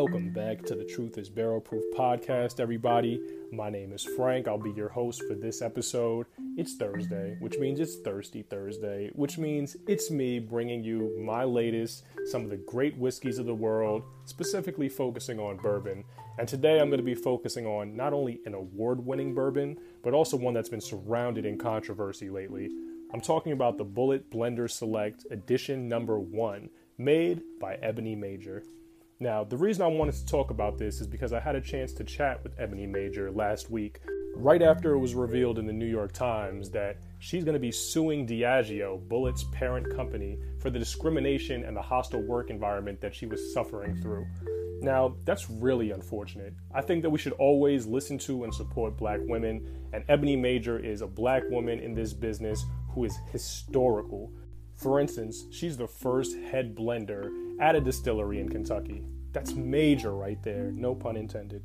Welcome back to the Truth is Barrel Proof podcast, everybody. My name is Frank. I'll be your host for this episode. It's Thursday, which means it's Thirsty Thursday, which means it's me bringing you my latest, some of the great whiskeys of the world, specifically focusing on bourbon. And today I'm going to be focusing on not only an award winning bourbon, but also one that's been surrounded in controversy lately. I'm talking about the Bulleit Blender Select Edition number one, made by Eboni Major. Now, the reason I wanted to talk about this is because I had a chance to chat with Eboni Major last week, right after it was revealed in the New York Times that she's going to be suing Diageo, Bulleit's parent company, for the discrimination and the hostile work environment that she was suffering through. Now, that's really unfortunate. I think that we should always listen to and support black women, and Eboni Major is a black woman in this business who is historical. For instance, she's the first head blender at a distillery in Kentucky. That's major right there, no pun intended.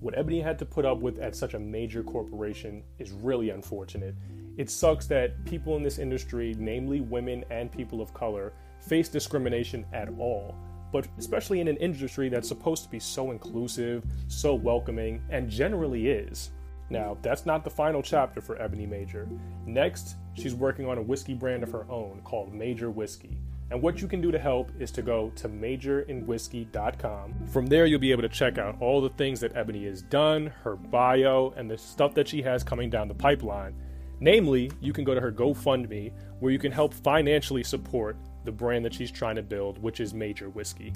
What Eboni had to put up with at such a major corporation is really unfortunate. It sucks that people in this industry, namely women and people of color, face discrimination at all, but especially in an industry that's supposed to be so inclusive, so welcoming, and generally is. Now, that's not the final chapter for Eboni Major. Next, she's working on a whiskey brand of her own called Major Whiskey. And what you can do to help is to go to majorinwhiskey.com. From there, you'll be able to check out all the things that Eboni has done, her bio, and the stuff that she has coming down the pipeline. Namely, you can go to her GoFundMe, where you can help financially support the brand that she's trying to build, which is Major Whiskey.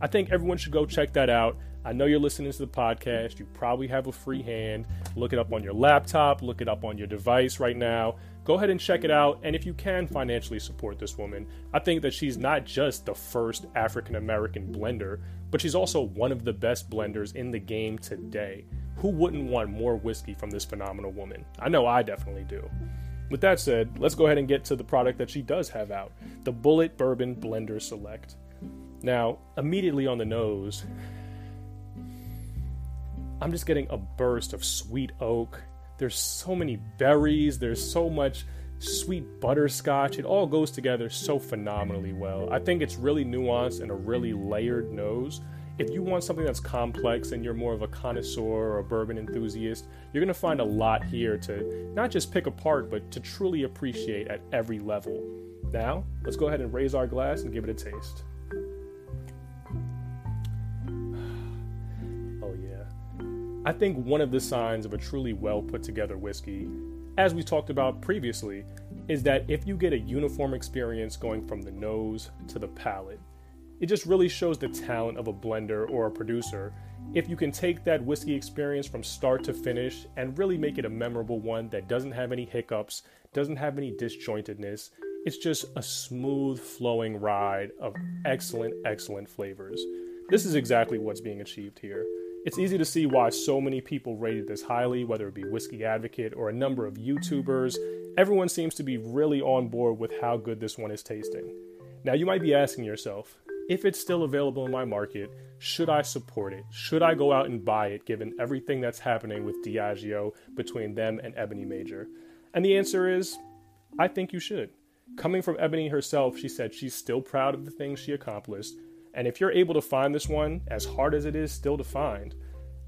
I think everyone should go check that out. I know you're listening to the podcast. You probably have a free hand. Look it up on your laptop, look it up on your device right now. Go ahead and check it out. And if you can financially support this woman, I think that she's not just the first African American blender, but she's also one of the best blenders in the game today. Who wouldn't want more whiskey from this phenomenal woman? I know I definitely do. With that said, let's go ahead and get to the product that she does have out the Bulleit Bourbon Blender Select. Now, immediately on the nose, I'm just getting a burst of sweet oak. There's so many berries, there's so much sweet butterscotch. It all goes together so phenomenally well. I think it's really nuanced and a really layered nose. If you want something that's complex and you're more of a connoisseur or a bourbon enthusiast, you're going to find a lot here to not just pick apart, but to truly appreciate at every level. Now, let's go ahead and raise our glass and give it a taste. I think one of the signs of a truly well put together whiskey, as we talked about previously, is that if you get a uniform experience going from the nose to the palate, it just really shows the talent of a blender or a producer if you can take that whiskey experience from start to finish and really make it a memorable one that doesn't have any hiccups, doesn't have any disjointedness. It's just a smooth flowing ride of excellent, excellent flavors. This is exactly what's being achieved here. It's easy to see why so many people rated this highly, whether it be Whiskey Advocate or a number of YouTubers. Everyone seems to be really on board with how good this one is tasting. Now, you might be asking yourself, if it's still available in my market, should I support it? Should I go out and buy it given everything that's happening with Diageo between them and Eboni Major? And the answer is, I think you should. Coming from Eboni herself, she said she's still proud of the things she accomplished, and if you're able to find this one, as hard as it is still to find,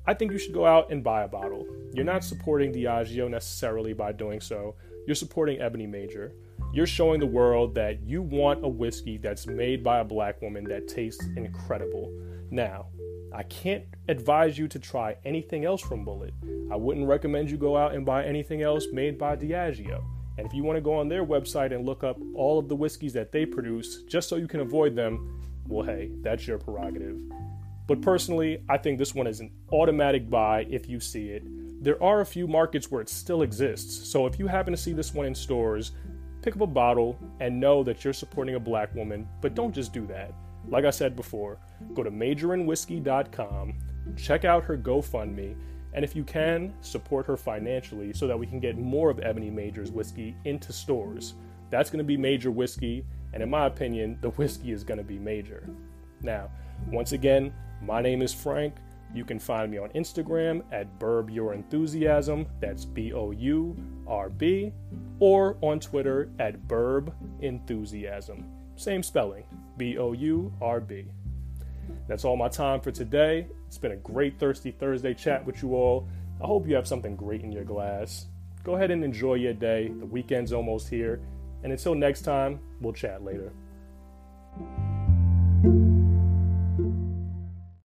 I think you should go out and buy a bottle. You're not supporting Diageo necessarily by doing so, you're supporting Eboni Major. You're showing the world that you want a whiskey that's made by a black woman that tastes incredible. Now, I can't advise you to try anything else from Bulleit. I wouldn't recommend you go out and buy anything else made by Diageo. And if you want to go on their website and look up all of the whiskeys that they produce, just so you can avoid them, well, hey, that's your prerogative. But personally, I think this one is an automatic buy if you see it. There are a few markets where it still exists, so if you happen to see this one in stores, pick up a bottle and know that you're supporting a black woman, but don't just do that. Like I said before, go to majorinwhiskey.com, check out her GoFundMe, and if you can, support her financially so that we can get more of Eboni Major's whiskey into stores. That's going to be Major Whiskey, and in my opinion, the whiskey is going to be major. Now, once again, my name is Frank. You can find me on Instagram at Bourb Your Enthusiasm, that's B O U R B, or on Twitter at Bourb Enthusiasm. Same spelling, B O U R B. That's all my time for today. It's been a great Thirsty Thursday chat with you all. I hope you have something great in your glass. Go ahead and enjoy your day. The weekend's almost here. And until next time, we'll chat later.